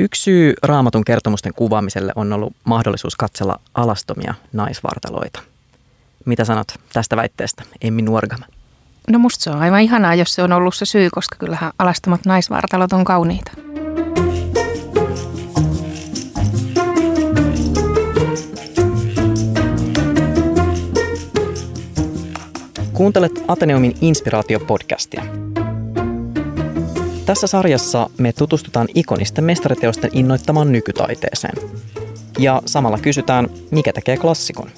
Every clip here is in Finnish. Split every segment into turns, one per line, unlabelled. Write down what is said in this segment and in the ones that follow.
Yksi syy raamatun kertomusten kuvaamiselle on ollut mahdollisuus katsella alastomia naisvartaloita. Mitä sanot tästä väitteestä, Emmi Nuorgama?
No musta se on aivan ihanaa, jos se on ollut se syy, koska kyllähän alastomat naisvartalot on kauniita.
Kuuntelet Ateneumin inspiraatiopodcastia. Tässä sarjassa me tutustutaan ikonisten mestariteosten innoittamaan nykytaiteeseen. Ja samalla kysytään, mikä tekee klassikon.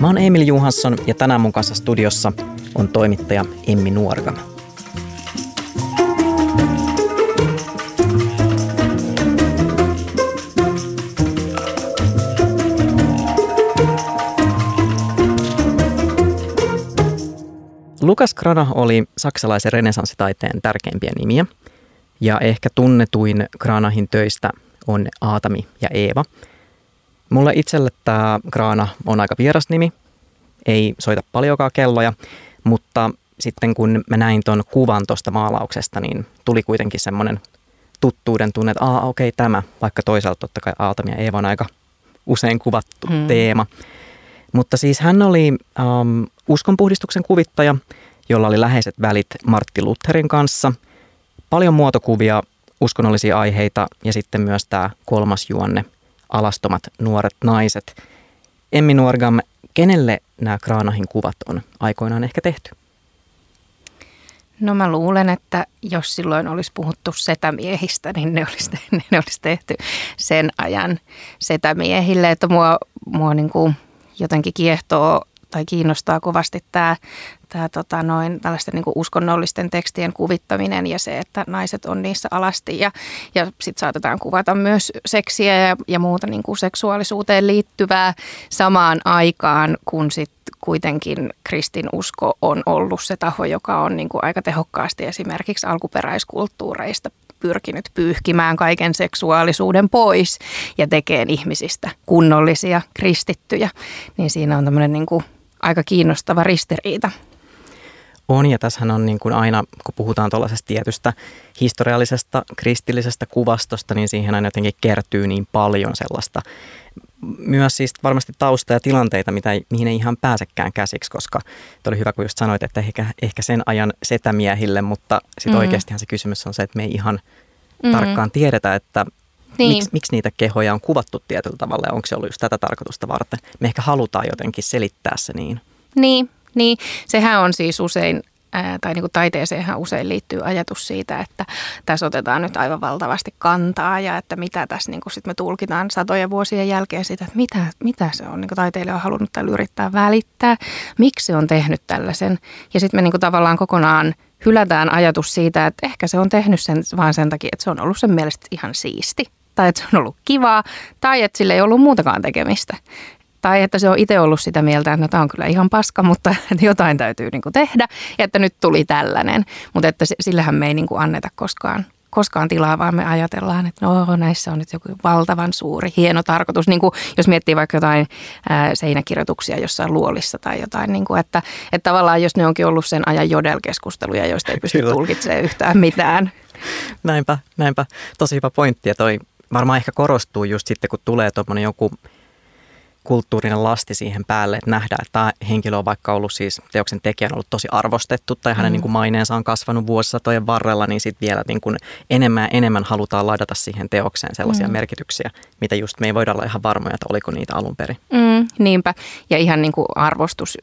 Mä oon Emil Johansson ja tänään mun kanssa studiossa on toimittaja Emmi Nuorgama. Lukas Grana oli saksalaisen renesanssitaiteen tärkeimpiä nimiä, ja ehkä tunnetuin Granahin töistä on Aatami ja Eeva. Mulle itselle tämä Grana on aika vieras nimi, ei soita paljonkaan kelloja, mutta sitten kun mä näin ton kuvan tuosta maalauksesta, niin tuli kuitenkin semmoinen tuttuuden tunne, että aa okei okay, tämä, vaikka toisaalta totta kai Aatami ja Eeva on aika usein kuvattu hmm. teema. Mutta siis hän oli um, uskonpuhdistuksen kuvittaja, jolla oli läheiset välit Martti Lutherin kanssa. Paljon muotokuvia, uskonnollisia aiheita ja sitten myös tämä kolmas juonne, alastomat nuoret naiset. Emmi Nuorgam, kenelle nämä Kraanahin kuvat on aikoinaan ehkä tehty?
No mä luulen, että jos silloin olisi puhuttu setämiehistä, niin ne olisi, ne olisi tehty sen ajan setämiehille. Että mua, mua niin kuin jotenkin kiehtoo tai kiinnostaa kovasti tämä, tämä tota noin, tällaisten niin uskonnollisten tekstien kuvittaminen ja se, että naiset on niissä alasti. Ja, ja sitten saatetaan kuvata myös seksiä ja, ja muuta niin kuin seksuaalisuuteen liittyvää samaan aikaan, kun sitten kuitenkin kristinusko on ollut se taho, joka on niin kuin aika tehokkaasti esimerkiksi alkuperäiskulttuureista pyrkinyt pyyhkimään kaiken seksuaalisuuden pois ja tekee ihmisistä kunnollisia kristittyjä, niin siinä on tämmöinen niin kuin aika kiinnostava ristiriita.
On ja tässähän on niin kuin aina, kun puhutaan tuollaisesta tietystä historiallisesta kristillisestä kuvastosta, niin siihen aina jotenkin kertyy niin paljon sellaista myös siis varmasti tausta ja tilanteita, mitä, mihin ei ihan pääsekään käsiksi, koska oli hyvä, kun just sanoit, että ehkä, ehkä sen ajan setämiehille, mutta sitten mm. oikeastihan se kysymys on se, että me ei ihan mm. tarkkaan tiedetä, että niin. miksi, miksi niitä kehoja on kuvattu tietyllä tavalla ja onko se ollut just tätä tarkoitusta varten. Me ehkä halutaan jotenkin selittää se niin.
Niin, niin. sehän on siis usein tai niin kuin taiteeseenhan usein liittyy ajatus siitä, että tässä otetaan nyt aivan valtavasti kantaa ja että mitä tässä niin kuin sit me tulkitaan satoja vuosien jälkeen sitä, että mitä, mitä se on niin kuin taiteilija on halunnut tällä yrittää välittää, miksi se on tehnyt tällaisen. Ja sitten me niin kuin tavallaan kokonaan hylätään ajatus siitä, että ehkä se on tehnyt sen vain sen takia, että se on ollut sen mielestä ihan siisti tai että se on ollut kivaa, tai että sillä ei ollut muutakaan tekemistä. Tai että se on itse ollut sitä mieltä, että no, tämä on kyllä ihan paska, mutta että jotain täytyy niin kuin tehdä ja että nyt tuli tällainen. Mutta että sillähän me ei niin kuin anneta koskaan koskaan tilaa, vaan me ajatellaan, että no näissä on nyt joku valtavan suuri, hieno tarkoitus. Niin kuin jos miettii vaikka jotain ää, seinäkirjoituksia jossain luolissa tai jotain, niin kuin, että, että tavallaan jos ne onkin ollut sen ajan jodelkeskusteluja, joista ei pysty tulkitsemaan yhtään mitään.
Näinpä, näinpä. Tosi hyvä pointti ja toi varmaan ehkä korostuu just sitten, kun tulee tuommoinen joku kulttuurinen lasti siihen päälle, että nähdään, että tämä henkilö on vaikka ollut siis teoksen tekijän ollut tosi arvostettu tai hänen mm. niin kuin maineensa on kasvanut vuosisatojen varrella, niin sitten vielä niin kuin enemmän ja enemmän halutaan ladata siihen teokseen sellaisia mm. merkityksiä, mitä just me ei voida olla ihan varmoja, että oliko niitä alun perin.
Mm, niinpä, ja ihan niin kuin arvostus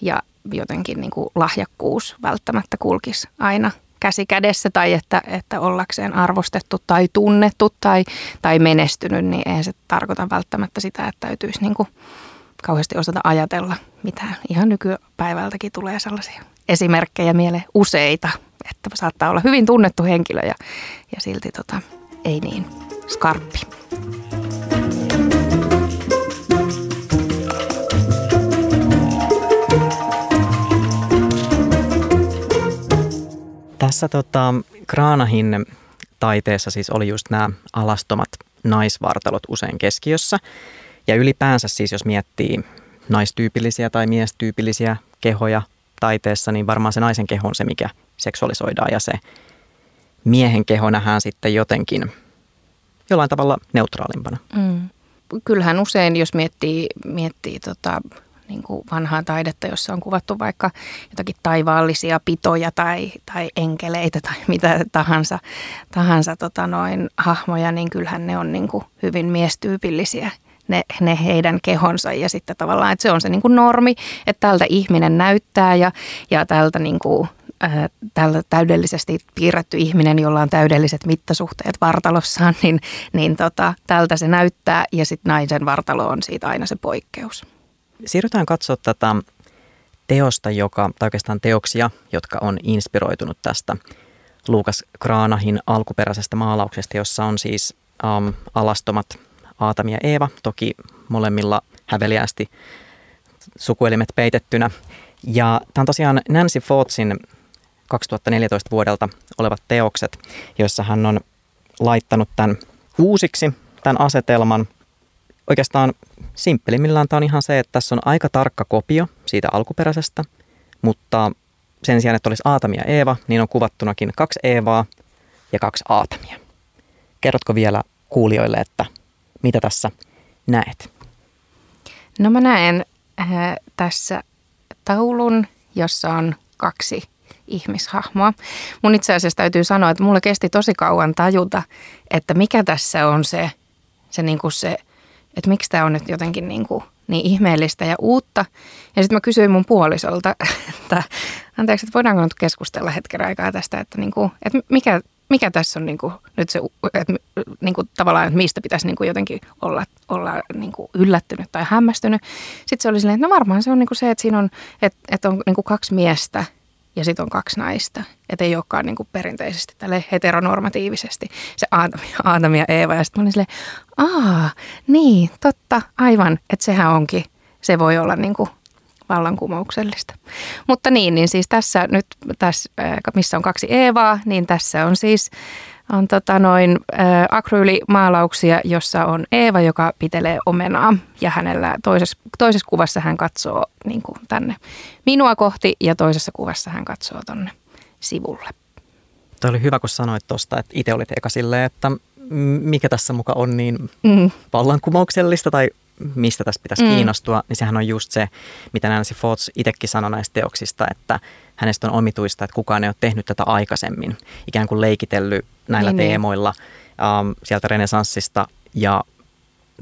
ja jotenkin niin kuin lahjakkuus välttämättä kulkisi aina käsi kädessä tai että, että ollakseen arvostettu tai tunnettu tai, tai menestynyt, niin ei se tarkoita välttämättä sitä, että täytyisi niin kuin kauheasti osata ajatella, mitä ihan nykypäivältäkin tulee sellaisia esimerkkejä mieleen useita, että saattaa olla hyvin tunnettu henkilö ja, ja silti tota, ei niin skarppi.
Tässä tota, Kraanahin taiteessa siis oli just nämä alastomat naisvartalot usein keskiössä. Ja ylipäänsä siis jos miettii naistyypillisiä tai miestyypillisiä kehoja taiteessa, niin varmaan se naisen keho on se, mikä seksuaalisoidaan ja se miehen keho nähdään sitten jotenkin jollain tavalla neutraalimpana.
Mm. Kyllähän usein, jos miettii, miettii tota, niin kuin vanhaa taidetta, jossa on kuvattu vaikka jotakin taivaallisia pitoja tai, tai enkeleitä tai mitä tahansa, tahansa tota noin, hahmoja, niin kyllähän ne on niin kuin hyvin miestyypillisiä ne, ne heidän kehonsa ja sitten tavallaan, että se on se niin kuin normi, että tältä ihminen näyttää ja, ja tältä niin kuin, ää, tältä täydellisesti piirretty ihminen, jolla on täydelliset mittasuhteet vartalossaan, niin, niin tota, tältä se näyttää ja sitten naisen vartalo on siitä aina se poikkeus.
Siirrytään katsoa tätä teosta, joka, tai oikeastaan teoksia, jotka on inspiroitunut tästä Luukas Kraanahin alkuperäisestä maalauksesta, jossa on siis um, alastomat Aatami ja Eeva, toki molemmilla häveliästi sukuelimet peitettynä. Ja tämä on tosiaan Nancy Fordsin 2014 vuodelta olevat teokset, joissa hän on laittanut tämän uusiksi, tämän asetelman. Oikeastaan simppelimmillään tämä on ihan se, että tässä on aika tarkka kopio siitä alkuperäisestä, mutta sen sijaan, että olisi Aatami ja Eeva, niin on kuvattunakin kaksi Eevaa ja kaksi Aatamia. Kerrotko vielä kuulijoille, että mitä tässä näet?
No mä näen äh, tässä taulun, jossa on kaksi ihmishahmoa. Mun itse asiassa täytyy sanoa, että mulle kesti tosi kauan tajuta, että mikä tässä on se, se, niin kuin se että miksi tämä on nyt jotenkin niin, kuin niin ihmeellistä ja uutta. Ja sitten mä kysyin mun puolisolta, että anteeksi, että voidaanko nyt keskustella hetken aikaa tästä, että, niin kuin, että mikä, mikä tässä on niin kuin nyt se, että niin kuin tavallaan, että mistä pitäisi niin kuin jotenkin olla, olla niin kuin yllättynyt tai hämmästynyt. Sitten se oli silleen, että no varmaan se on niin kuin se, että siinä on, että, että on niin kuin kaksi miestä ja sitten on kaksi naista. Että ei olekaan niin kuin perinteisesti tälle heteronormatiivisesti se Aatami, ja Eeva. Ja sitten mä olin silleen, aa, niin, totta, aivan, että sehän onkin, se voi olla niin kuin vallankumouksellista. Mutta niin, niin siis tässä nyt, tässä, missä on kaksi Eevaa, niin tässä on siis on tota noin ä, akryylimaalauksia, jossa on Eeva, joka pitelee omenaa ja hänellä toisessa, toisessa kuvassa hän katsoo niin kuin tänne minua kohti ja toisessa kuvassa hän katsoo tonne sivulle.
Tuo oli hyvä, kun sanoit tuosta, että itse olit eka silleen, että mikä tässä muka on niin mm. vallankumouksellista tai mistä tässä pitäisi mm. kiinnostua, niin sehän on just se, mitä Nancy Fox itsekin sanoi näistä teoksista, että hänestä on omituista, että kukaan ei ole tehnyt tätä aikaisemmin. Ikään kuin leikitellyt näillä niin, niin. teemoilla um, sieltä renesanssista ja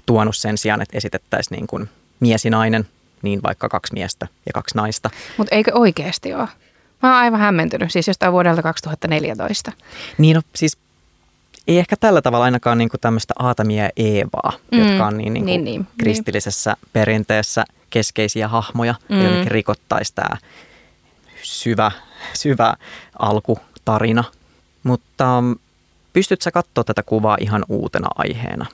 tuonut sen sijaan, että esitettäisiin niin kuin mies ja nainen, niin vaikka kaksi miestä ja kaksi naista.
Mutta eikö oikeasti ole? Mä oon aivan hämmentynyt, siis jostain vuodelta 2014.
Niin, no siis ei ehkä tällä tavalla ainakaan niin kuin tämmöistä Aatamia ja Eevaa, mm. jotka on niin, niin, kuin niin, niin, kristillisessä niin. perinteessä keskeisiä hahmoja, mm. jotenkin rikottaisi tämä syvä, syvä alkutarina. Mutta mm, pystytkö sä katsoa tätä kuvaa ihan uutena aiheena?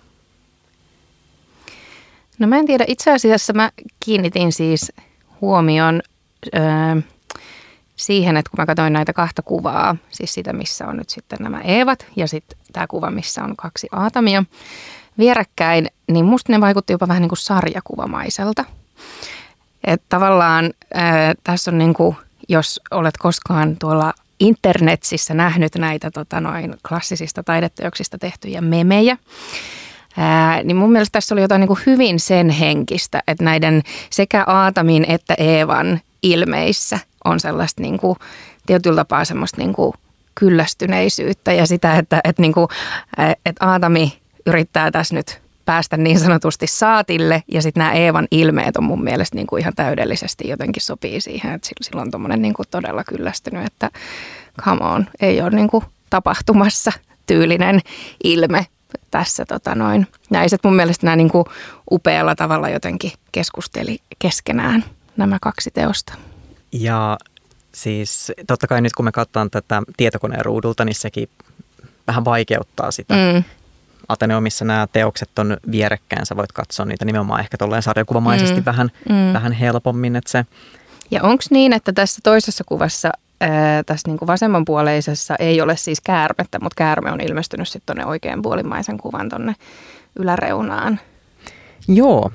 No mä en tiedä. Itse asiassa mä kiinnitin siis huomion öö, siihen, että kun mä katsoin näitä kahta kuvaa, siis sitä, missä on nyt sitten nämä Eevat ja sitten tämä kuva, missä on kaksi Aatamia vierekkäin, niin musta ne vaikutti jopa vähän niin kuin sarjakuvamaiselta. Että tavallaan ää, tässä on niin kuin, jos olet koskaan tuolla internetsissä nähnyt näitä tota, noin klassisista taideteoksista tehtyjä memejä, Ää, niin mun mielestä tässä oli jotain niin kuin hyvin sen henkistä, että näiden sekä Aatamin että Eevan ilmeissä on sellaista niin kuin, tietyllä tapaa semmoista niin kuin kyllästyneisyyttä ja sitä, että, että, niin kuin, että Aatami yrittää tässä nyt päästä niin sanotusti saatille ja sitten nämä Eevan ilmeet on mun mielestä niin kuin ihan täydellisesti jotenkin sopii siihen, että sillä on niin kuin todella kyllästynyt, että come on, ei ole niin kuin tapahtumassa tyylinen ilme tässä tota noin. Näiset mun mielestä nämä niin kuin upealla tavalla jotenkin keskusteli keskenään nämä kaksi teosta.
Ja siis totta kai nyt kun me katsotaan tätä tietokoneen ruudulta, niin sekin vähän vaikeuttaa sitä. Mm. Ateneumissa nämä teokset on vierekkäin, sä voit katsoa niitä nimenomaan ehkä tolleen sarjakuvamaisesti mm. Vähän, mm. vähän helpommin. Että se...
Ja onko niin, että tässä toisessa kuvassa ää, tässä niin kuin vasemmanpuoleisessa ei ole siis käärmettä, mutta käärme on ilmestynyt sitten tuonne oikean puolimaisen kuvan tuonne yläreunaan.
Joo,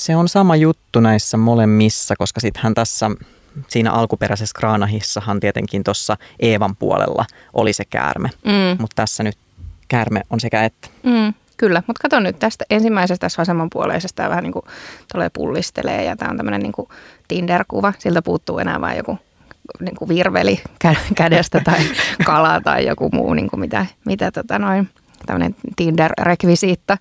se on sama juttu näissä molemmissa, koska sittenhän tässä siinä alkuperäisessä kraanahissahan tietenkin tuossa Eevan puolella oli se käärme, mm. mutta tässä nyt käärme on sekä että.
Mm, kyllä, mutta kato nyt tästä ensimmäisestä tässä vasemmanpuoleisesta vähän niin kuin tulee pullistelee ja tämä on tämmöinen niin Tinder-kuva. Siltä puuttuu enää vain joku niin kuin virveli kädestä tai kala tai joku muu, niin kuin mitä, mitä tota noin, tämmöinen Tinder-rekvisiitta.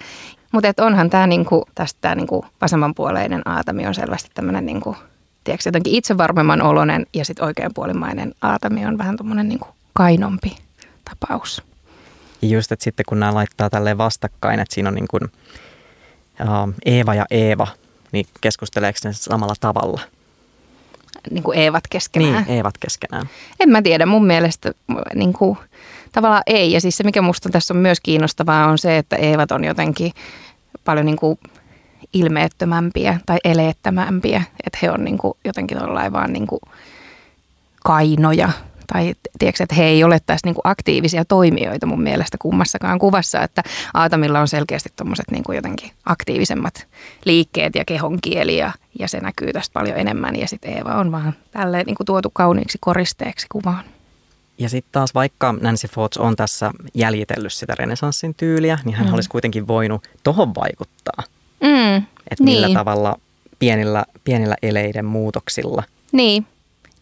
Mutta onhan tämä niinku, tästä tämä niinku vasemmanpuoleinen aatami on selvästi tämmöinen niinku, tiedätkö, jotenkin itsevarmemman oloinen ja sitten oikeanpuolimainen aatami on vähän tuommoinen niinku kainompi tapaus.
Ja just, että sitten kun nämä laittaa tälleen vastakkain, että siinä on niin kuin, uh, Eeva ja Eeva, niin keskusteleeko ne samalla tavalla?
Niin kuin Eevat keskenään?
Niin, Eevat keskenään.
En mä tiedä, mun mielestä niin kuin, tavallaan ei. Ja siis se, mikä musta tässä on myös kiinnostavaa, on se, että Eevat on jotenkin paljon niin kuin ilmeettömämpiä tai eleettömämpiä. Että he on niin kuin jotenkin vaan niin kuin kainoja tai tiedätkö, että he ei ole tässä niin kuin aktiivisia toimijoita mun mielestä kummassakaan kuvassa, että Aatamilla on selkeästi tuommoiset niin jotenkin aktiivisemmat liikkeet ja kehonkieli ja, ja se näkyy tästä paljon enemmän ja sitten Eeva on vaan tälleen niin kuin tuotu kauniiksi koristeeksi kuvaan.
Ja sitten taas vaikka Nancy Fox on tässä jäljitellyt sitä renesanssin tyyliä, niin hän mm. olisi kuitenkin voinut tohon vaikuttaa. Mm, että millä niin. tavalla pienillä, pienillä eleiden muutoksilla.
Niin,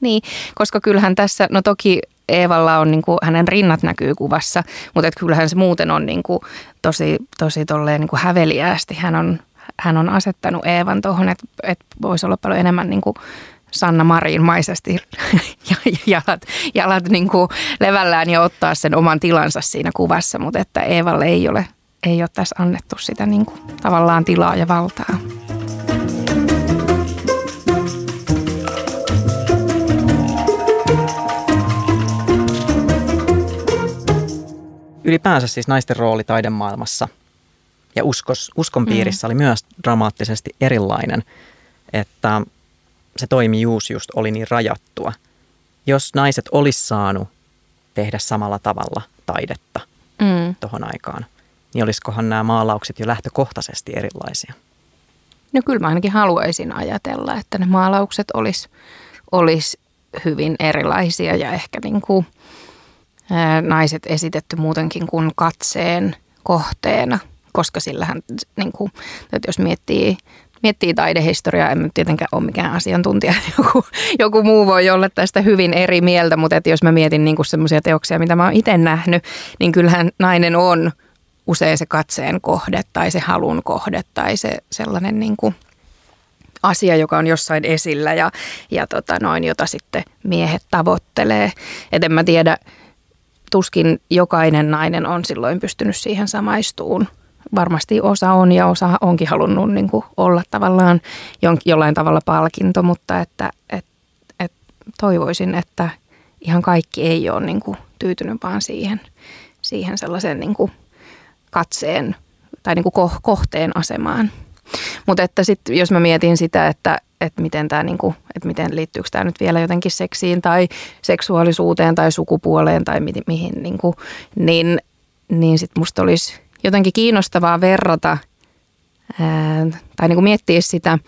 niin, koska kyllähän tässä, no toki Eevalla on niin kuin, hänen rinnat näkyy kuvassa, mutta et kyllähän se muuten on niin kuin, tosi, tosi tolleen niin kuin häveliäästi. Hän on, hän on asettanut Eevan tuohon, että, että voisi olla paljon enemmän niin kuin Sanna Marinmaisesti jalat, jalat niin kuin levällään ja ottaa sen oman tilansa siinä kuvassa, mutta että Eevalle ei ole, ei ole tässä annettu sitä niin kuin, tavallaan tilaa ja valtaa.
ylipäänsä siis naisten rooli taidemaailmassa ja uskos, uskon piirissä mm. oli myös dramaattisesti erilainen, että se toimijuus just oli niin rajattua. Jos naiset olisi saanut tehdä samalla tavalla taidetta mm. tuohon aikaan, niin olisikohan nämä maalaukset jo lähtökohtaisesti erilaisia?
No kyllä mä ainakin haluaisin ajatella, että ne maalaukset olisi olis hyvin erilaisia ja ehkä niin kuin – naiset esitetty muutenkin kuin katseen kohteena, koska sillähän, niin kuin, että jos miettii, miettii taidehistoriaa, en tietenkään ole mikään asiantuntija, joku, joku muu voi olla tästä hyvin eri mieltä, mutta että jos mä mietin niin semmoisia teoksia, mitä mä oon itse nähnyt, niin kyllähän nainen on usein se katseen kohde tai se halun kohde tai se sellainen niin kuin asia, joka on jossain esillä ja, ja tota noin, jota sitten miehet tavoittelee. Et en mä tiedä, tuskin jokainen nainen on silloin pystynyt siihen samaistuun. Varmasti osa on ja osa onkin halunnut niin kuin olla tavallaan jollain tavalla palkinto, mutta että, et, et toivoisin, että ihan kaikki ei ole niin kuin tyytynyt vaan siihen, siihen sellaiseen niin kuin katseen tai niin kuin kohteen asemaan. Mutta että sitten jos mä mietin sitä, että, että miten tämä niinku, että miten liittyykö tämä nyt vielä jotenkin seksiin tai seksuaalisuuteen tai sukupuoleen tai mi- mihin, niinku, niin, niin sitten musta olisi jotenkin kiinnostavaa verrata ää, tai niinku miettiä sitä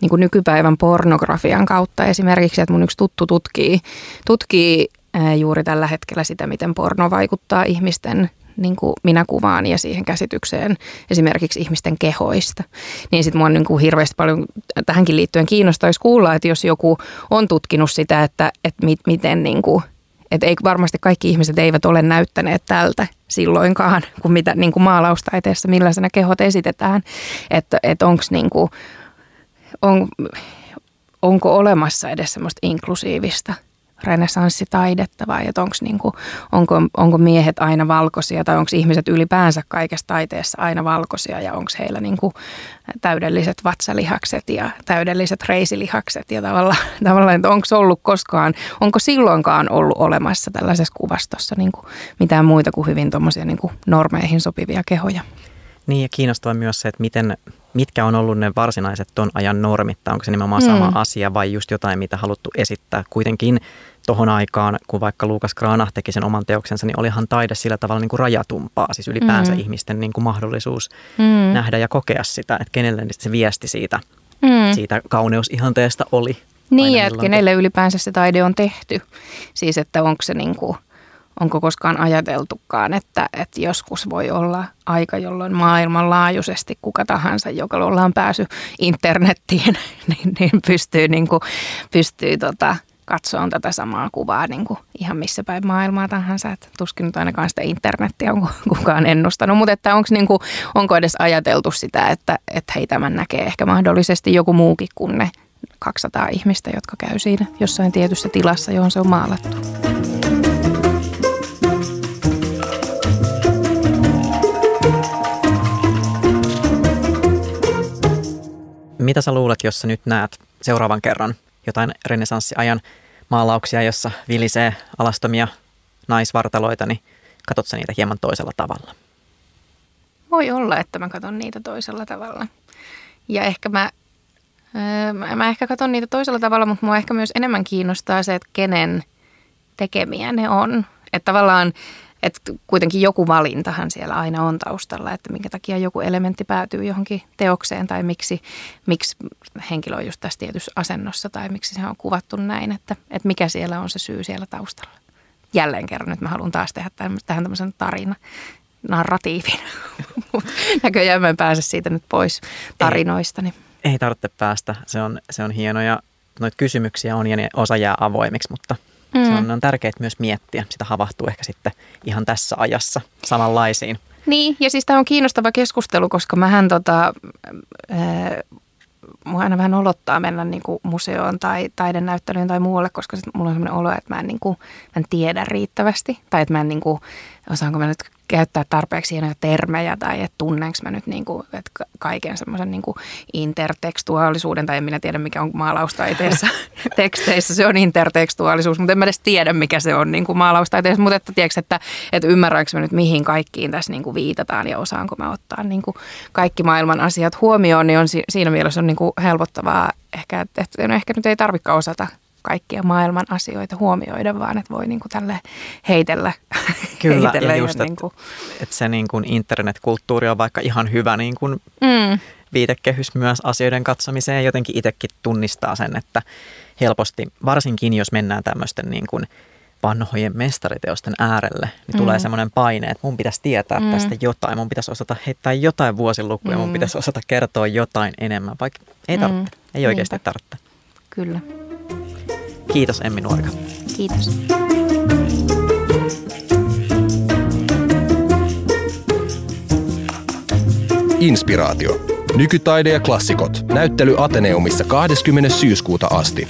niinku nykypäivän pornografian kautta esimerkiksi, että mun yksi tuttu tutkii, tutkii ää, juuri tällä hetkellä sitä, miten porno vaikuttaa ihmisten niin kuin minä kuvaan ja siihen käsitykseen esimerkiksi ihmisten kehoista. Niin sitten mua niin kuin hirveästi paljon tähänkin liittyen kiinnostaisi kuulla, että jos joku on tutkinut sitä, että, että mit, miten niin kuin, että ei, varmasti kaikki ihmiset eivät ole näyttäneet tältä silloinkaan, kun mitä niin kuin maalaustaiteessa, millaisena kehot esitetään. Että, että onko niin on, onko olemassa edes semmoista inklusiivista – renessanssitaidetta vai että onks niinku, onko, onko miehet aina valkoisia tai onko ihmiset ylipäänsä kaikessa taiteessa aina valkoisia ja onko heillä niinku täydelliset vatsalihakset ja täydelliset reisilihakset ja tavallaan, tavallaan että onko ollut koskaan, onko silloinkaan ollut olemassa tällaisessa kuvastossa niinku mitään muita kuin hyvin tuommoisia niinku normeihin sopivia kehoja.
Niin ja kiinnostavaa myös se, että miten, mitkä on ollut ne varsinaiset ton ajan normit, tai onko se nimenomaan sama mm. asia vai just jotain, mitä haluttu esittää. Kuitenkin tuohon aikaan, kun vaikka Lukas Granah teki sen oman teoksensa, niin olihan taide sillä tavalla niin kuin rajatumpaa, siis ylipäänsä mm. ihmisten niin kuin mahdollisuus mm. nähdä ja kokea sitä, että kenelle se viesti siitä, mm. siitä kauneusihanteesta oli.
Niin, ja että kenelle ylipäänsä se taide on tehty. Siis, että onko se niin kuin, onko koskaan ajateltukaan, että, että joskus voi olla aika, jolloin maailmanlaajuisesti kuka tahansa, joka ollaan pääsy internettiin, niin, niin pystyy, niin kuin, pystyy tota, katsoa tätä samaa kuvaa niin kuin ihan missä päin maailmaa tahansa. Että tuskin nyt ainakaan sitä internettiä on kukaan ennustanut, mutta onko, niin kuin, onko edes ajateltu sitä, että, että hei tämän näkee ehkä mahdollisesti joku muukin kuin ne 200 ihmistä, jotka käy siinä jossain tietyssä tilassa, johon se on maalattu.
Mitä sä luulet, jos sä nyt näet seuraavan kerran jotain renesanssiajan maalauksia, jossa vilisee alastomia naisvartaloita, niin katsot sä niitä hieman toisella tavalla?
Voi olla, että mä katson niitä toisella tavalla. Ja ehkä mä, öö, mä ehkä katson niitä toisella tavalla, mutta mua ehkä myös enemmän kiinnostaa se, että kenen tekemiä ne on. Että tavallaan että kuitenkin joku valintahan siellä aina on taustalla, että minkä takia joku elementti päätyy johonkin teokseen tai miksi, miksi henkilö on just tässä tietyssä asennossa tai miksi se on kuvattu näin, että, että mikä siellä on se syy siellä taustalla. Jälleen kerran nyt mä haluan taas tehdä tähän tämmöisen tarina, narratiivin, mutta näköjään mä en pääse siitä nyt pois tarinoista. Niin.
Ei, ei tarvitse päästä, se on, se on hieno ja noita kysymyksiä on ja ne osa jää avoimiksi, mutta – Mm. Se on, on tärkeää myös miettiä. Sitä havahtuu ehkä sitten ihan tässä ajassa samanlaisiin.
Niin, ja siis tämä on kiinnostava keskustelu, koska mähän tota, äh, mua aina vähän olottaa mennä niin kuin museoon tai taidenäyttelyyn tai muualle, koska sit mulla on sellainen olo, että mä en, niin kuin, mä en tiedä riittävästi. Tai että mä en, niin kuin, osaanko mä nyt käyttää tarpeeksi hienoja termejä tai että tunnenko mä nyt niin kuin, että kaiken semmoisen niin intertekstuaalisuuden, tai en minä tiedä mikä on maalaustaiteessa teksteissä, se on intertekstuaalisuus, mutta en mä edes tiedä mikä se on niin kuin maalaustaiteessa, mutta että, tiedätkö, että, että ymmärränkö mä nyt mihin kaikkiin tässä niin kuin viitataan ja osaanko mä ottaa niin kuin kaikki maailman asiat huomioon, niin on siinä mielessä on niin kuin helpottavaa ehkä, että, että no ehkä nyt ei tarvikaan osata kaikkia maailman asioita huomioida, vaan että voi niin kuin tälle heitellä.
Kyllä, heitellä ja just, että niin kuin... et se niin kuin internetkulttuuri on vaikka ihan hyvä niin kuin mm. viitekehys myös asioiden katsomiseen. Jotenkin itsekin tunnistaa sen, että helposti, varsinkin jos mennään tämmöisten niin kuin vanhojen mestariteosten äärelle, niin mm. tulee semmoinen paine, että mun pitäisi tietää mm. tästä jotain, mun pitäisi osata heittää jotain vuosilukuja, mm. mun pitäisi osata kertoa jotain enemmän, vaikka ei tarvitse, mm. ei oikeasti Niinpä. tarvitse.
Kyllä.
Kiitos Emmi Nuorika.
Kiitos.
Inspiraatio. Nykytaide ja klassikot. Näyttely Ateneumissa 20. syyskuuta asti.